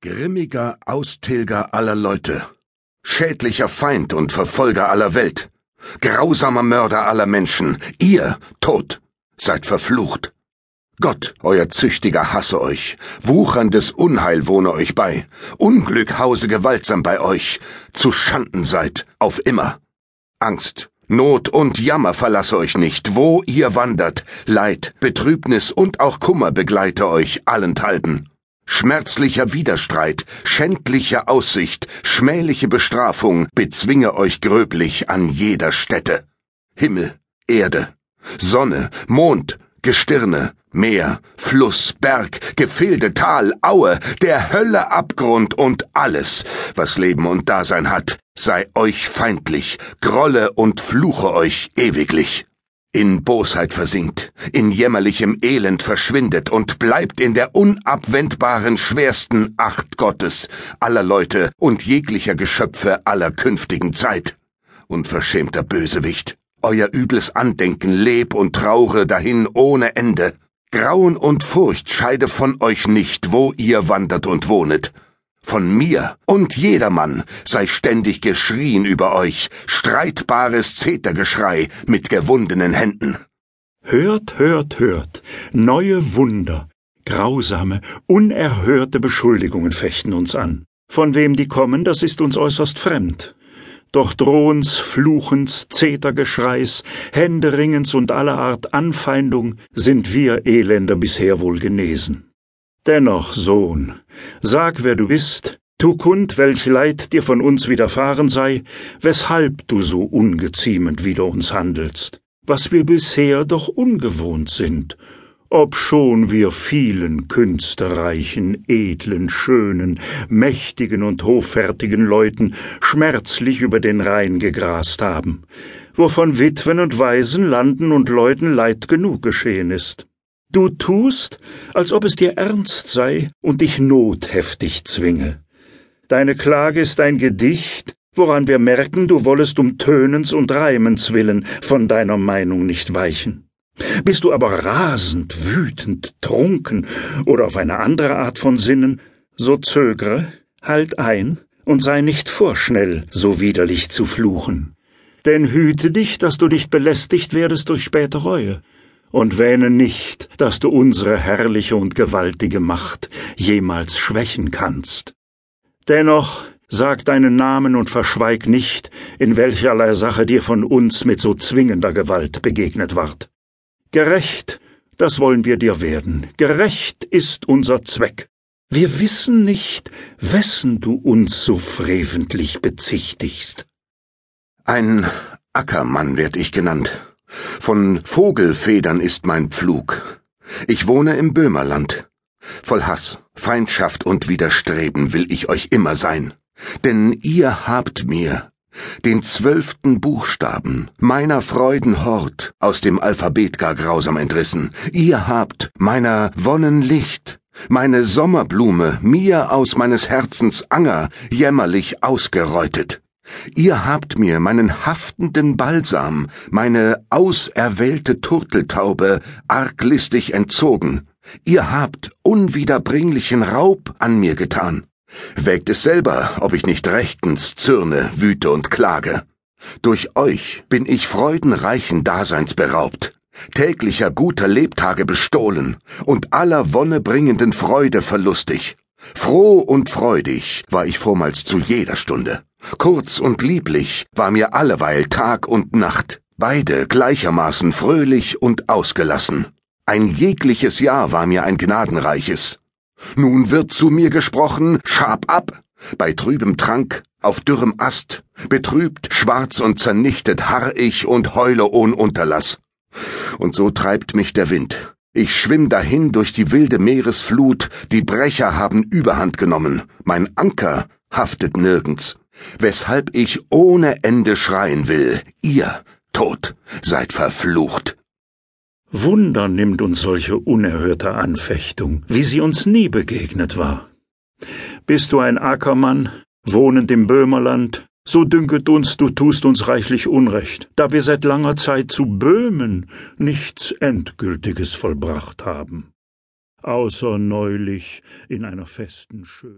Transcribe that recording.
Grimmiger Austilger aller Leute, schädlicher Feind und Verfolger aller Welt, grausamer Mörder aller Menschen, ihr, Tod, seid verflucht. Gott, euer Züchtiger, hasse euch, wucherndes Unheil wohne euch bei, Unglück hause gewaltsam bei euch, zu Schanden seid, auf immer. Angst, Not und Jammer verlasse euch nicht, wo ihr wandert, Leid, Betrübnis und auch Kummer begleite euch allenthalben. Schmerzlicher Widerstreit, schändliche Aussicht, schmähliche Bestrafung bezwinge euch gröblich an jeder Stätte. Himmel, Erde, Sonne, Mond, Gestirne, Meer, Fluss, Berg, Gefilde, Tal, Aue, der Hölle Abgrund und alles, was Leben und Dasein hat, sei euch feindlich, grolle und fluche euch ewiglich in Bosheit versinkt, in jämmerlichem Elend verschwindet und bleibt in der unabwendbaren schwersten Acht Gottes, aller Leute und jeglicher Geschöpfe aller künftigen Zeit. Unverschämter Bösewicht, euer übles Andenken leb und traure dahin ohne Ende. Grauen und Furcht scheide von euch nicht, wo ihr wandert und wohnet. Von mir und jedermann sei ständig geschrien über euch, streitbares Zetergeschrei mit gewundenen Händen. Hört, hört, hört, neue Wunder, grausame, unerhörte Beschuldigungen fechten uns an. Von wem die kommen, das ist uns äußerst fremd. Doch Drohens, Fluchens, Zetergeschreis, Händeringens und aller Art Anfeindung sind wir Elender bisher wohl genesen. Dennoch, Sohn, sag, wer du bist, tu kund, welch Leid dir von uns widerfahren sei, weshalb du so ungeziemend wider uns handelst, was wir bisher doch ungewohnt sind, obschon wir vielen künstereichen, edlen, schönen, mächtigen und hoffärtigen Leuten schmerzlich über den Rhein gegrast haben, wovon Witwen und Waisen, Landen und Leuten Leid genug geschehen ist. Du tust, als ob es dir ernst sei und dich Not heftig zwinge. Deine Klage ist ein Gedicht, woran wir merken, du wollest um Tönens und Reimens willen von deiner Meinung nicht weichen. Bist du aber rasend, wütend, trunken oder auf eine andere Art von Sinnen, so zögre, halt ein und sei nicht vorschnell, so widerlich zu fluchen. Denn hüte dich, dass du nicht belästigt werdest durch späte Reue und wähne nicht, dass du unsere herrliche und gewaltige Macht jemals schwächen kannst. Dennoch sag deinen Namen und verschweig nicht, in welcherlei Sache dir von uns mit so zwingender Gewalt begegnet ward. Gerecht, das wollen wir dir werden, gerecht ist unser Zweck. Wir wissen nicht, wessen du uns so freventlich bezichtigst. Ein Ackermann werd ich genannt, von Vogelfedern ist mein Pflug. Ich wohne im Böhmerland. Voll Hass, Feindschaft und Widerstreben will ich euch immer sein. Denn ihr habt mir den zwölften Buchstaben meiner Freuden Hort aus dem Alphabet gar grausam entrissen. Ihr habt meiner Wonnen Licht, meine Sommerblume mir aus meines Herzens Anger jämmerlich ausgereutet. Ihr habt mir meinen haftenden Balsam, meine auserwählte Turteltaube arglistig entzogen. Ihr habt unwiederbringlichen Raub an mir getan. Wägt es selber, ob ich nicht rechtens zürne, wüte und klage. Durch euch bin ich freudenreichen Daseins beraubt, täglicher guter Lebtage bestohlen und aller wonnebringenden Freude verlustig. Froh und freudig war ich vormals zu jeder Stunde. Kurz und lieblich war mir alleweil Tag und Nacht, beide gleichermaßen fröhlich und ausgelassen. Ein jegliches Jahr war mir ein gnadenreiches. Nun wird zu mir gesprochen, schab ab, bei trübem Trank, auf dürrem Ast, betrübt, schwarz und zernichtet harr ich und heule ohn Unterlass. Und so treibt mich der Wind. Ich schwimm dahin durch die wilde Meeresflut, die Brecher haben Überhand genommen, mein Anker haftet nirgends weshalb ich ohne Ende schreien will, ihr, Tod, seid verflucht. Wunder nimmt uns solche unerhörte Anfechtung, wie sie uns nie begegnet war. Bist du ein Ackermann, wohnend im Böhmerland, so dünket uns, du tust uns reichlich Unrecht, da wir seit langer Zeit zu Böhmen nichts Endgültiges vollbracht haben, außer neulich in einer festen Schön